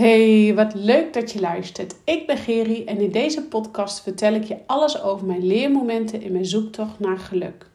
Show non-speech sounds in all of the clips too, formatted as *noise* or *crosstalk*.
Hey, wat leuk dat je luistert. Ik ben Geri en in deze podcast vertel ik je alles over mijn leermomenten in mijn zoektocht naar geluk.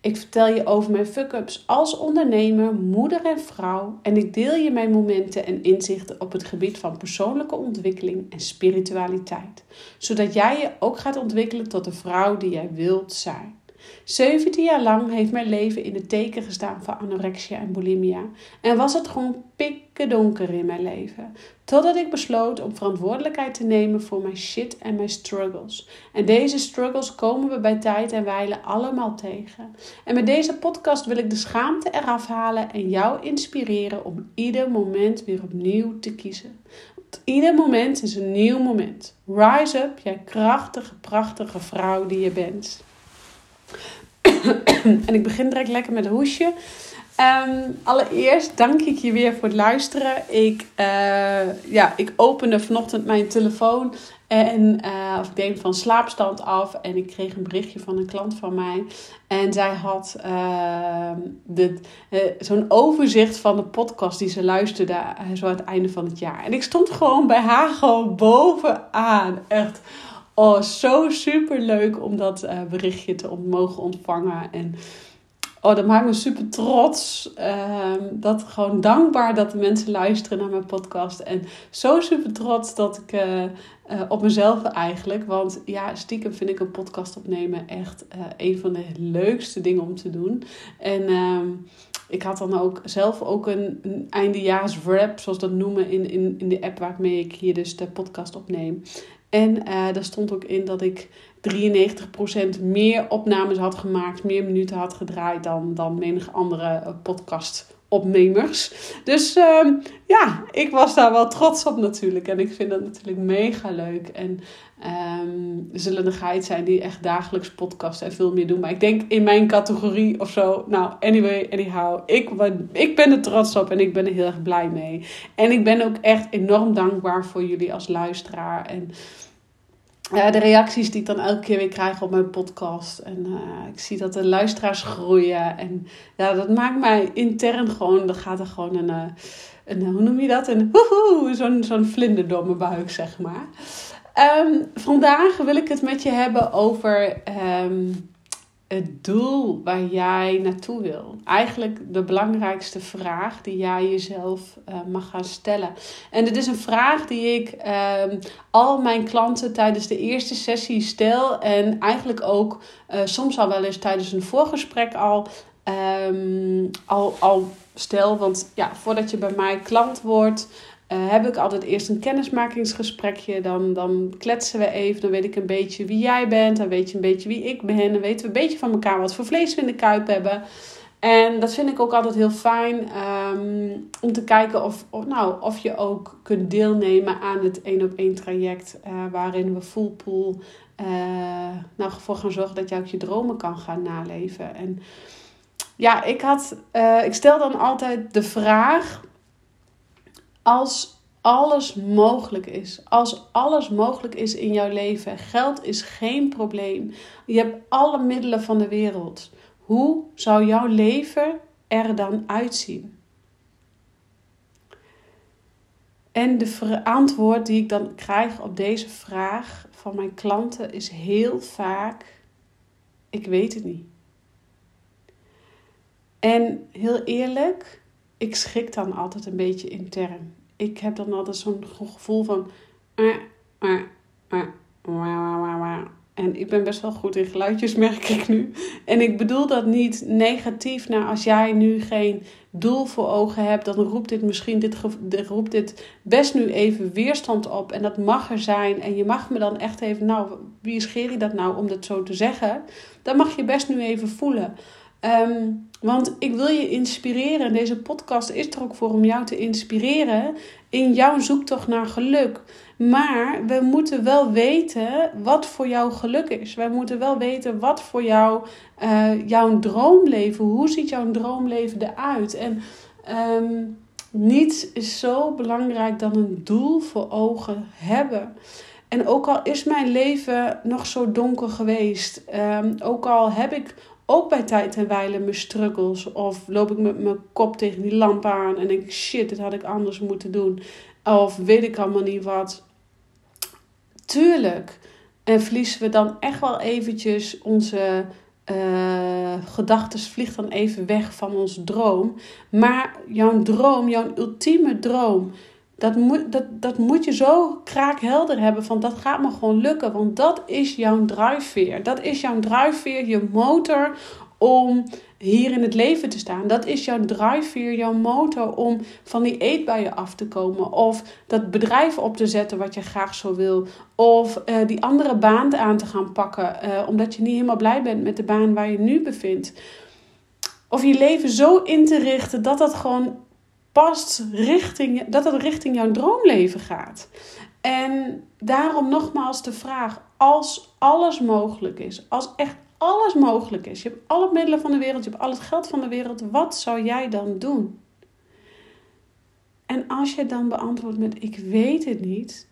Ik vertel je over mijn fuck-ups als ondernemer, moeder en vrouw en ik deel je mijn momenten en inzichten op het gebied van persoonlijke ontwikkeling en spiritualiteit, zodat jij je ook gaat ontwikkelen tot de vrouw die jij wilt zijn. 17 jaar lang heeft mijn leven in het teken gestaan van anorexia en bulimia. En was het gewoon pikken donker in mijn leven. Totdat ik besloot om verantwoordelijkheid te nemen voor mijn shit en mijn struggles. En deze struggles komen we bij tijd en wijle allemaal tegen. En met deze podcast wil ik de schaamte eraf halen en jou inspireren om ieder moment weer opnieuw te kiezen. Want ieder moment is een nieuw moment. Rise up, jij krachtige, prachtige vrouw die je bent. *coughs* en ik begin direct lekker met een hoesje. Ehm, allereerst dank ik je weer voor het luisteren. Ik, uh, ja, ik opende vanochtend mijn telefoon en uh, of ik deed van slaapstand af en ik kreeg een berichtje van een klant van mij. En zij had uh, zo'n overzicht van de podcast die ze luisterde zo aan het einde van het jaar. En ik stond gewoon bij haar gewoon bovenaan. Echt Oh, zo super leuk om dat uh, berichtje te mogen ontvangen. En oh, dat maakt me super trots. Uh, dat gewoon dankbaar dat de mensen luisteren naar mijn podcast. En zo super trots dat ik uh, op mezelf eigenlijk. Want ja, stiekem vind ik een podcast opnemen echt een van de leukste dingen om te doen. En ehm, ik had dan ook zelf ook een, een eindejaars rap, zoals dat noemen, in, in, in de app waarmee ik hier dus de podcast opneem. En uh, daar stond ook in dat ik 93% meer opnames had gemaakt, meer minuten had gedraaid dan, dan menig andere eh, podcastopnemers. Dus uh, ja, ik was daar wel trots op natuurlijk. En ik vind dat natuurlijk mega leuk. En um, er zullen er geit zijn die echt dagelijks podcasten en veel meer doen. Maar ik denk in mijn categorie of zo. Nou, anyway, anyhow. Ik ben, ik ben er trots op en ik ben er heel erg blij mee. En ik ben ook echt enorm dankbaar voor jullie als luisteraar. En uh, de reacties die ik dan elke keer weer krijg op mijn podcast. En uh, ik zie dat de luisteraars groeien. En ja, dat maakt mij intern gewoon, dan gaat er gewoon een, uh, een hoe noem je dat? Een zo'n zo'n vlinder buik, zeg maar. Um, vandaag wil ik het met je hebben over um, het doel waar jij naartoe wil. Eigenlijk de belangrijkste vraag die jij jezelf uh, mag gaan stellen. En dit is een vraag die ik um, al mijn klanten tijdens de eerste sessie stel. En eigenlijk ook uh, soms al wel eens tijdens een voorgesprek al, um, al, al stel. Want ja, voordat je bij mij klant wordt. Uh, heb ik altijd eerst een kennismakingsgesprekje. Dan, dan kletsen we even. Dan weet ik een beetje wie jij bent. Dan weet je een beetje wie ik ben. Dan weten we een beetje van elkaar wat voor vlees we in de kuip hebben. En dat vind ik ook altijd heel fijn um, om te kijken of, of, nou, of je ook kunt deelnemen aan het één op één traject. Uh, waarin we full pool uh, nou, ervoor gaan zorgen dat je ook je dromen kan gaan naleven. En ja, ik, had, ik stel dan altijd de vraag als alles mogelijk is. Als alles mogelijk is in jouw leven. Geld is geen probleem. Je hebt alle middelen van de wereld. Hoe zou jouw leven er dan uitzien? En de antwoord die ik dan krijg op deze vraag van mijn klanten is heel vaak: ik weet het niet. En heel eerlijk, ik schrik dan altijd een beetje intern. Ik heb dan altijd zo'n gevoel van. En ik ben best wel goed in geluidjes, *laughs* merk ik nu. En ik bedoel dat niet negatief. Nou, als jij nu geen doel voor ogen hebt, dan roept dit misschien dit, roept dit best nu even weerstand op. En dat mag er zijn. En je mag me dan echt even, nou, wie is Geri dat nou om dat zo te zeggen? Dat mag je best nu even voelen. Um, want ik wil je inspireren. Deze podcast is er ook voor om jou te inspireren in jouw zoektocht naar geluk. Maar we moeten wel weten wat voor jou geluk is. Wij moeten wel weten wat voor jou uh, jouw droomleven, hoe ziet jouw droomleven eruit? En um, niets is zo belangrijk dan een doel voor ogen hebben. En ook al is mijn leven nog zo donker geweest, um, ook al heb ik ook bij tijd en wijle mijn struggles. Of loop ik met mijn kop tegen die lamp aan en denk shit, dit had ik anders moeten doen. Of weet ik allemaal niet wat. Tuurlijk. En verliezen we dan echt wel eventjes onze uh, gedachten vliegt dan even weg van onze droom. Maar jouw droom, jouw ultieme droom, dat moet, dat, dat moet je zo kraakhelder hebben van dat gaat me gewoon lukken. Want dat is jouw drijfveer. Dat is jouw drijfveer, je motor om hier in het leven te staan. Dat is jouw drijfveer, jouw motor om van die eetbuien af te komen. Of dat bedrijf op te zetten wat je graag zo wil. Of uh, die andere baan aan te gaan pakken. Uh, omdat je niet helemaal blij bent met de baan waar je nu bevindt. Of je leven zo in te richten dat dat gewoon past richting, dat het richting jouw droomleven gaat. En daarom nogmaals de vraag: als alles mogelijk is, als echt alles mogelijk is, je hebt alle middelen van de wereld, je hebt al het geld van de wereld, wat zou jij dan doen? En als je dan beantwoordt met ik weet het niet,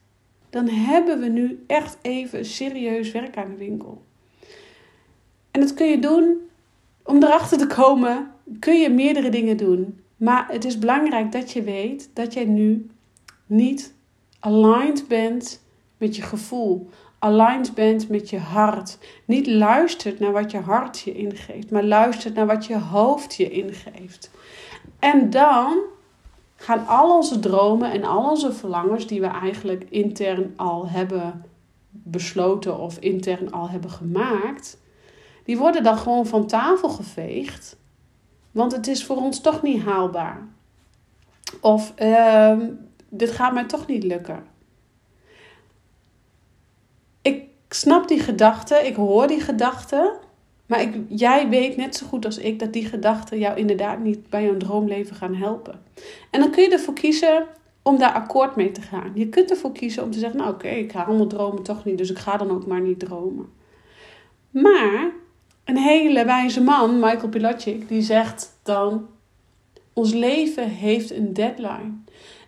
dan hebben we nu echt even serieus werk aan de winkel. En dat kun je doen om erachter te komen, kun je meerdere dingen doen. Maar het is belangrijk dat je weet dat jij nu niet aligned bent met je gevoel. Aligned bent met je hart. Niet luistert naar wat je hart je ingeeft, maar luistert naar wat je hoofd je ingeeft. En dan gaan al onze dromen en al onze verlangens die we eigenlijk intern al hebben besloten of intern al hebben gemaakt, die worden dan gewoon van tafel geveegd want het is voor ons toch niet haalbaar. Of uh, dit gaat mij toch niet lukken. Ik snap die gedachten, ik hoor die gedachten. Maar ik, jij weet net zo goed als ik dat die gedachten jou inderdaad niet bij jouw droomleven gaan helpen. En dan kun je ervoor kiezen om daar akkoord mee te gaan. Je kunt ervoor kiezen om te zeggen: Nou, oké, ik ga allemaal dromen toch niet, dus ik ga dan ook maar niet dromen. Maar een hele wijze man, Michael Pilatschik, die zegt dan: Ons leven heeft een deadline.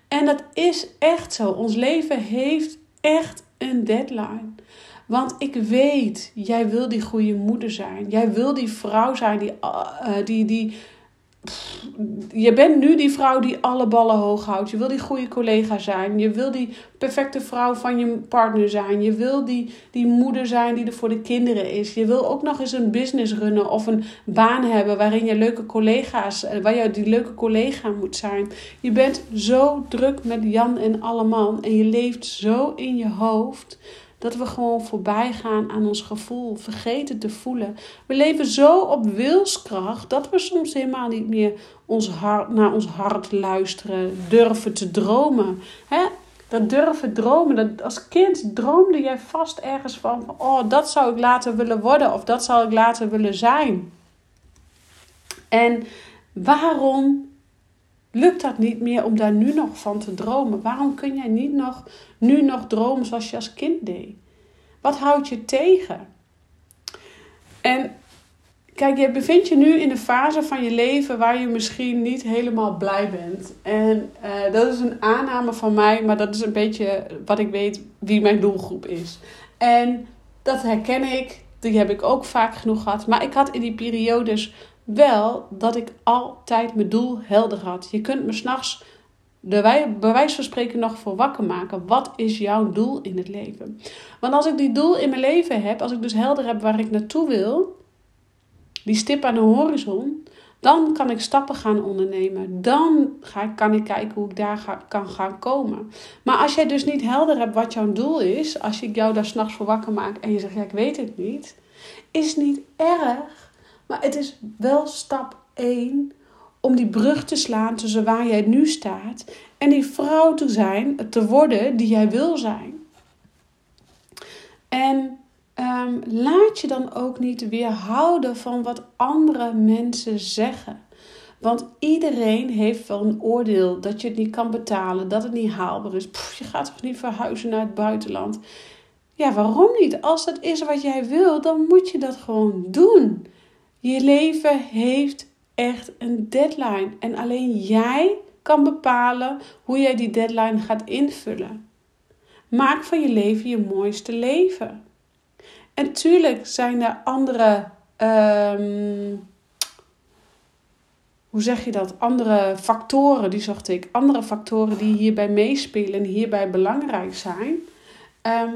En dat is echt zo. Ons leven heeft echt een deadline. Want ik weet, jij wil die goede moeder zijn. Jij wil die vrouw zijn die, uh, die, die je bent nu die vrouw die alle ballen hoog houdt. Je wil die goede collega zijn. Je wil die perfecte vrouw van je partner zijn. Je wil die, die moeder zijn die er voor de kinderen is. Je wil ook nog eens een business runnen of een baan hebben waarin je leuke collega's, eh, waar je die leuke collega moet zijn. Je bent zo druk met Jan en Alleman en je leeft zo in je hoofd dat we gewoon voorbij gaan aan ons gevoel, vergeten te voelen. We leven zo op wilskracht dat we soms helemaal niet meer ons hart, naar ons hart luisteren, durven te dromen. Hè? Dat durven dromen. Dat als kind droomde jij vast ergens van, oh, dat zou ik later willen worden of dat zou ik later willen zijn. En waarom lukt dat niet meer om daar nu nog van te dromen? Waarom kun jij niet nog, nu nog dromen zoals je als kind deed? Wat houdt je tegen? En kijk, je bevindt je nu in een fase van je leven waar je misschien niet helemaal blij bent. En uh, dat is een aanname van mij, maar dat is een beetje wat ik weet wie mijn doelgroep is. En dat herken ik, die heb ik ook vaak genoeg gehad. Maar ik had in die periodes wel dat ik altijd mijn doel helder had. Je kunt me s'nachts bij wijze van spreken nog voor wakker maken. Wat is jouw doel in het leven? Want als ik die doel in mijn leven heb, als ik dus helder heb waar ik naartoe wil, die stip aan de horizon, dan kan ik stappen gaan ondernemen. Dan ga, kan ik kijken hoe ik daar ga, kan gaan komen. Maar als jij dus niet helder hebt wat jouw doel is, als ik jou daar s'nachts voor wakker maak en je zegt, ja, ik weet het niet, is niet erg. Maar het is wel stap 1 om die brug te slaan tussen waar jij nu staat en die vrouw te zijn, te worden die jij wil zijn. En um, laat je dan ook niet weerhouden van wat andere mensen zeggen. Want iedereen heeft wel een oordeel dat je het niet kan betalen, dat het niet haalbaar is. je gaat toch niet verhuizen naar het buitenland? Ja, waarom niet? Als dat is wat jij wil, dan moet je dat gewoon doen. Je leven heeft echt een deadline. En alleen jij kan bepalen hoe jij die deadline gaat invullen. Maak van je leven je mooiste leven. En tuurlijk zijn er andere. Um, hoe zeg je dat? Andere factoren, die zocht ik. Andere factoren die hierbij meespelen en hierbij belangrijk zijn. Ehm,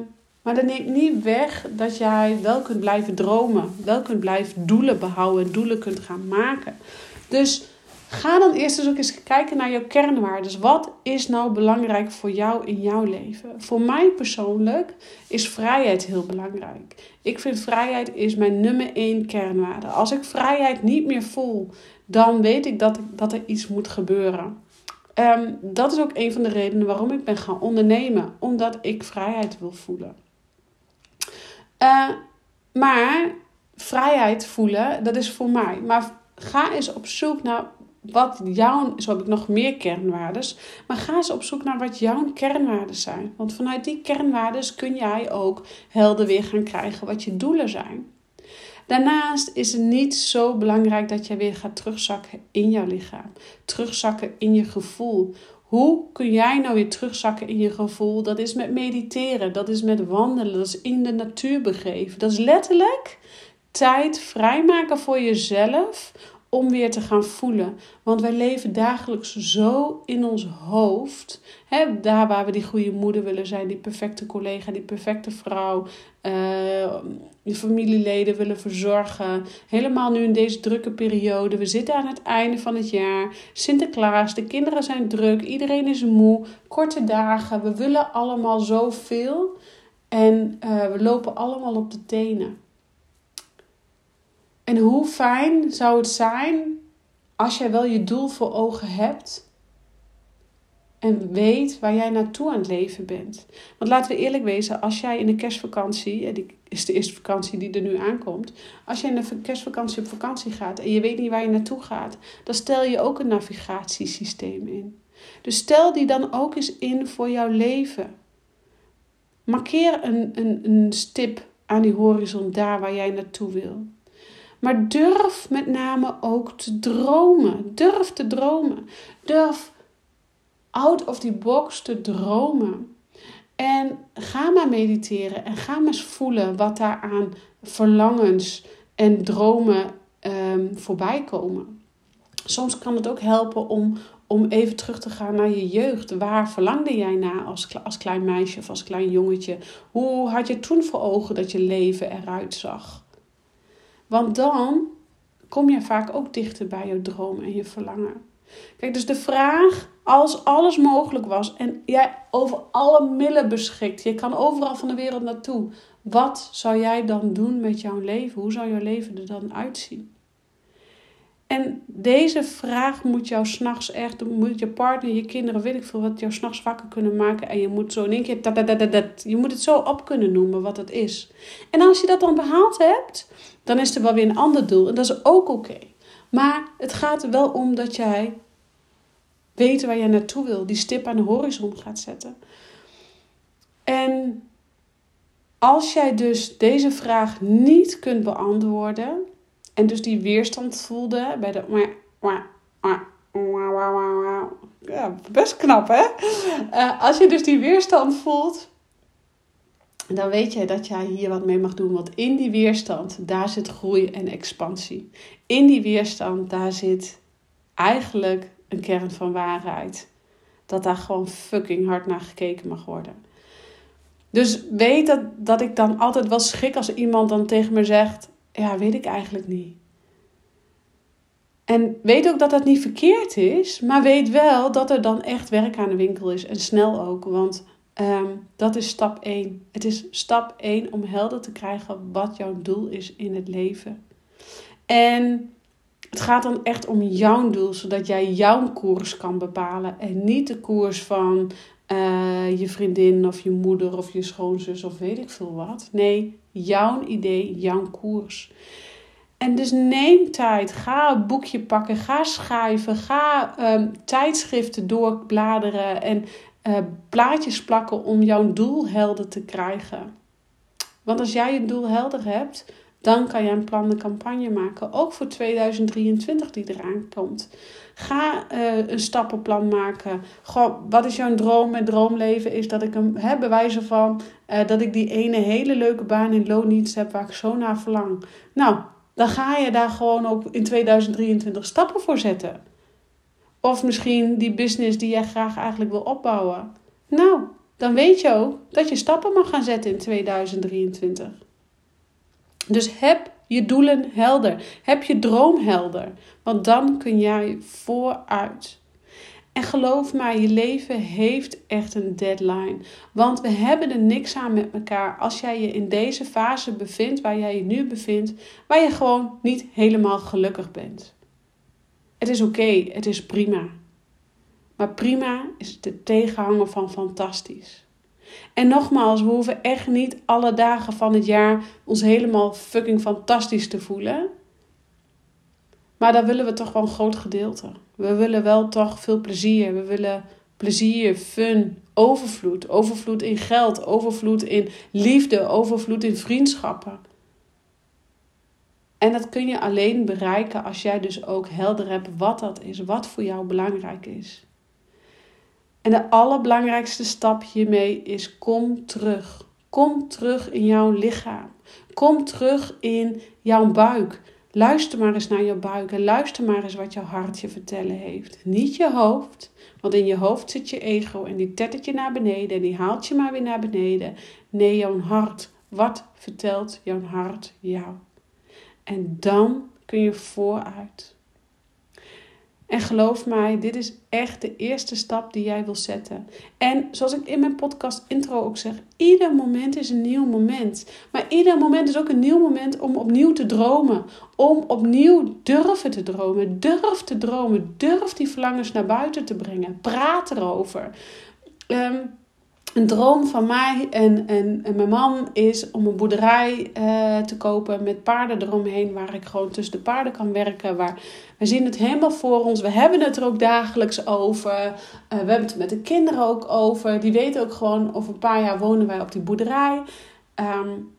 maar dat neemt niet weg dat jij wel kunt blijven dromen. Wel kunt blijven doelen behouden en doelen kunt gaan maken. Dus ga dan eerst eens ook eens kijken naar jouw kernwaarden. Wat is nou belangrijk voor jou in jouw leven? Voor mij persoonlijk is vrijheid heel belangrijk. Ik vind vrijheid is mijn nummer één kernwaarde. Als ik vrijheid niet meer voel, dan weet ik dat, dat er iets moet gebeuren. Um, dat is ook een van de redenen waarom ik ben gaan ondernemen. Omdat ik vrijheid wil voelen. Uh, maar vrijheid voelen, dat is voor mij. Maar ga eens op zoek naar wat jouw, zo heb ik nog meer kernwaardes, maar ga eens op zoek naar wat jouw kernwaarden zijn. Want vanuit die kernwaardes kun jij ook helder weer gaan krijgen wat je doelen zijn. Daarnaast is het niet zo belangrijk dat je weer gaat terugzakken in jouw lichaam, terugzakken in je gevoel. Hoe kun jij nou weer terugzakken in je gevoel? Dat is met mediteren, dat is met wandelen, dat is in de natuur begeven. Dat is letterlijk tijd vrijmaken voor jezelf om weer te gaan voelen. Want wij leven dagelijks zo in ons hoofd. Hè, daar waar we die goede moeder willen zijn, die perfecte collega, die perfecte vrouw, uh, familieleden willen verzorgen. Helemaal nu in deze drukke periode. We zitten aan het einde van het jaar. Sinterklaas, de kinderen zijn druk, iedereen is moe, korte dagen. We willen allemaal zoveel. En uh, we lopen allemaal op de tenen. En hoe fijn zou het zijn als jij wel je doel voor ogen hebt en weet waar jij naartoe aan het leven bent. Want laten we eerlijk wezen, als jij in de kerstvakantie, en die is de eerste vakantie die er nu aankomt, als jij in de kerstvakantie op vakantie gaat en je weet niet waar je naartoe gaat, dan stel je ook een navigatiesysteem in. Dus stel die dan ook eens in voor jouw leven. Markeer een, een, een stip aan die horizon daar waar jij naartoe wil. Maar durf met name ook te dromen. Durf te dromen. Durf out of the box te dromen. En ga maar mediteren en ga maar eens voelen wat daar aan verlangens en dromen um, voorbij komen. Soms kan het ook helpen om, om even terug te gaan naar je jeugd. Waar verlangde jij naar als, als klein meisje of als klein jongetje? Hoe had je toen voor ogen dat je leven eruit zag? Want dan kom je vaak ook dichter bij je droom en je verlangen. Kijk, dus de vraag, als alles mogelijk was en jij over alle middelen beschikt, je kan overal van de wereld naartoe, wat zou jij dan doen met jouw leven? Hoe zou jouw leven er dan uitzien? En deze vraag moet jou s'nachts echt, moet je partner, je kinderen, weet ik veel, wat jou s'nachts wakker kunnen maken. En je moet zo in één keer, dat, dat, je moet het zo op kunnen noemen wat het is. En als je dat dan behaald hebt, dan is er wel weer een ander doel. En dat is ook oké. Maar het gaat er wel om dat jij weet waar jij naartoe wil, die stip aan de horizon gaat zetten. En als jij dus deze vraag niet kunt beantwoorden, en dus die weerstand voelde bij de. Ja, best knap hè? Uh, als je dus die weerstand voelt, dan weet je dat jij hier wat mee mag doen. Want in die weerstand, daar zit groei en expansie. In die weerstand, daar zit eigenlijk een kern van waarheid. Dat daar gewoon fucking hard naar gekeken mag worden. Dus weet dat, dat ik dan altijd wel schrik als iemand dan tegen me zegt: Ja, weet ik eigenlijk niet. En weet ook dat dat niet verkeerd is, maar weet wel dat er dan echt werk aan de winkel is. En snel ook, want um, dat is stap 1. Het is stap 1 om helder te krijgen wat jouw doel is in het leven. En het gaat dan echt om jouw doel, zodat jij jouw koers kan bepalen. En niet de koers van uh, je vriendin of je moeder of je schoonzus of weet ik veel wat. Nee, jouw idee, jouw koers. En dus neem tijd. Ga een boekje pakken. Ga schrijven. Ga um, tijdschriften doorbladeren. En uh, plaatjes plakken om jouw doel helder te krijgen. Want als jij je doel helder hebt, dan kan je een plan campagne maken. Ook voor 2023 die eraan komt. Ga uh, een stappenplan maken. Goh, wat is jouw droom? Mijn droomleven is dat ik een hè, bewijzen van uh, dat ik die ene hele leuke baan in loondienst heb waar ik zo naar verlang. Nou, dan ga je daar gewoon ook in 2023 stappen voor zetten. Of misschien die business die jij graag eigenlijk wil opbouwen. Nou, dan weet je ook dat je stappen mag gaan zetten in 2023. Dus heb je doelen helder. Heb je droom helder. Want dan kun jij vooruit. En geloof mij, je leven heeft echt een deadline. Want we hebben er niks aan met elkaar als jij je in deze fase bevindt, waar jij je nu bevindt, waar je gewoon niet helemaal gelukkig bent. Het is oké, het is prima. Maar prima is de tegenhanger van fantastisch. En nogmaals, we hoeven echt niet alle dagen van het jaar ons helemaal fucking fantastisch te voelen. Maar daar willen we toch wel een groot gedeelte. We willen wel toch veel plezier. We willen plezier, fun, overvloed. Overvloed in geld, overvloed in liefde, overvloed in vriendschappen. En dat kun je alleen bereiken als jij dus ook helder hebt wat dat is, wat voor jou belangrijk is. En de allerbelangrijkste stap hiermee is kom terug. Kom terug in jouw lichaam. Kom terug in jouw buik. Luister maar eens naar je buik en luister maar eens wat jouw hart je vertellen heeft. Niet je hoofd, want in je hoofd zit je ego en die tettert je naar beneden en die haalt je maar weer naar beneden. Nee, jouw hart. Wat vertelt jouw hart jou? En dan kun je vooruit. En geloof mij, dit is echt de eerste stap die jij wil zetten. En zoals ik in mijn podcast intro ook zeg, ieder moment is een nieuw moment. Maar ieder moment is ook een nieuw moment om opnieuw te dromen. Om opnieuw durven te dromen. Durf te dromen. Durf die verlangens naar buiten te brengen. Praat erover. Um, een droom van mij en, en, en mijn man is om een boerderij uh, te kopen met paarden eromheen, waar ik gewoon tussen de paarden kan werken. Waar, we zien het helemaal voor ons. We hebben het er ook dagelijks over. Uh, we hebben het met de kinderen ook over. Die weten ook gewoon, over een paar jaar wonen wij op die boerderij. Um,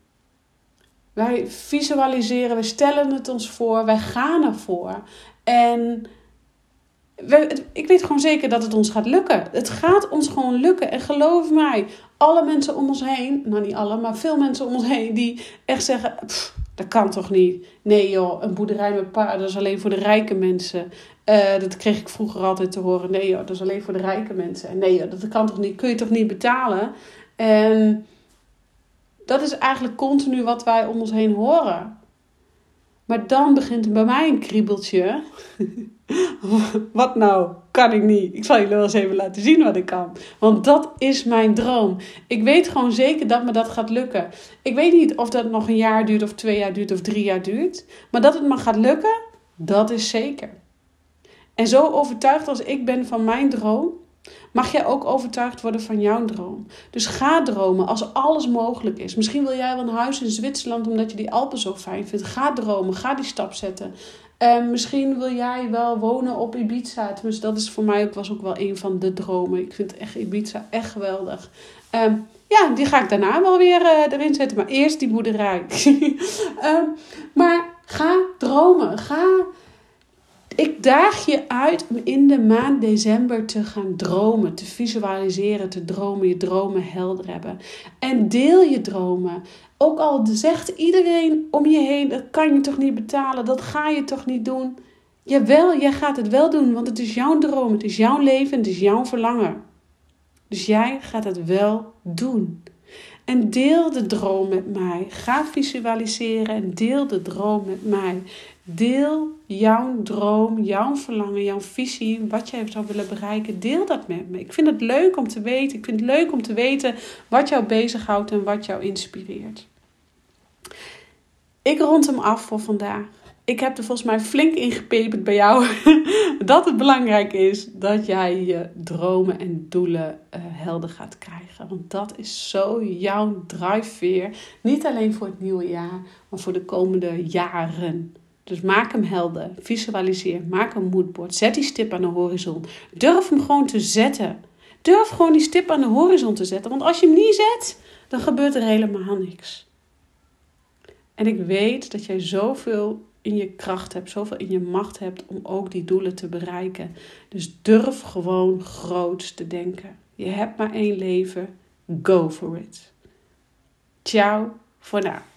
wij visualiseren, we stellen het ons voor, wij gaan ervoor. En ik weet gewoon zeker dat het ons gaat lukken. Het gaat ons gewoon lukken. En geloof mij, alle mensen om ons heen, nou niet alle, maar veel mensen om ons heen, die echt zeggen: dat kan toch niet? Nee joh, een boerderij met paarden is alleen voor de rijke mensen. Uh, dat kreeg ik vroeger altijd te horen. Nee joh, dat is alleen voor de rijke mensen. En nee joh, dat kan toch niet? Kun je toch niet betalen? En dat is eigenlijk continu wat wij om ons heen horen. Maar dan begint bij mij een kriebeltje. *laughs* *laughs* wat nou? Kan ik niet. Ik zal jullie wel eens even laten zien wat ik kan. Want dat is mijn droom. Ik weet gewoon zeker dat me dat gaat lukken. Ik weet niet of dat nog een jaar duurt, of twee jaar duurt, of drie jaar duurt. Maar dat het me gaat lukken, dat is zeker. En zo overtuigd als ik ben van mijn droom, mag jij ook overtuigd worden van jouw droom. Dus ga dromen als alles mogelijk is. Misschien wil jij wel een huis in Zwitserland omdat je die Alpen zo fijn vindt. Ga dromen, ga die stap zetten. En misschien wil jij wel wonen op Ibiza. Dus dat is voor mij ook, was ook wel een van de dromen. Ik vind echt Ibiza echt geweldig. Um, ja, die ga ik daarna wel weer uh, erin zetten. Maar eerst die boerderij. um, *laughs* maar ga dromen. Ga ik daag je uit om in de maand december te gaan dromen, te visualiseren, te dromen, je dromen helder hebben. En deel je dromen. Ook al zegt iedereen om je heen, dat kan je toch niet betalen, dat ga je toch niet doen. Jawel, jij gaat het wel doen, want het is jouw droom, het is jouw leven, het is jouw verlangen. Dus jij gaat het wel doen. En deel de droom met mij. Ga visualiseren en deel de droom met mij. Deel jouw droom, jouw verlangen, jouw visie, wat jij zou willen bereiken. Deel dat met me. Ik vind het leuk om te weten. Ik vind het leuk om te weten wat jou bezighoudt en wat jou inspireert. Ik rond hem af voor vandaag. Ik heb er volgens mij flink in gepeperd bij jou. *laughs* dat het belangrijk is dat jij je dromen en doelen uh, helder gaat krijgen. Want dat is zo jouw driveveer. Niet alleen voor het nieuwe jaar, maar voor de komende jaren. Dus maak hem helder. Visualiseer. Maak een moodboard. Zet die stip aan de horizon. Durf hem gewoon te zetten. Durf gewoon die stip aan de horizon te zetten. Want als je hem niet zet, dan gebeurt er helemaal niks. En ik weet dat jij zoveel in je kracht hebt, zoveel in je macht hebt om ook die doelen te bereiken. Dus durf gewoon groots te denken. Je hebt maar één leven. Go for it. Ciao voor nu.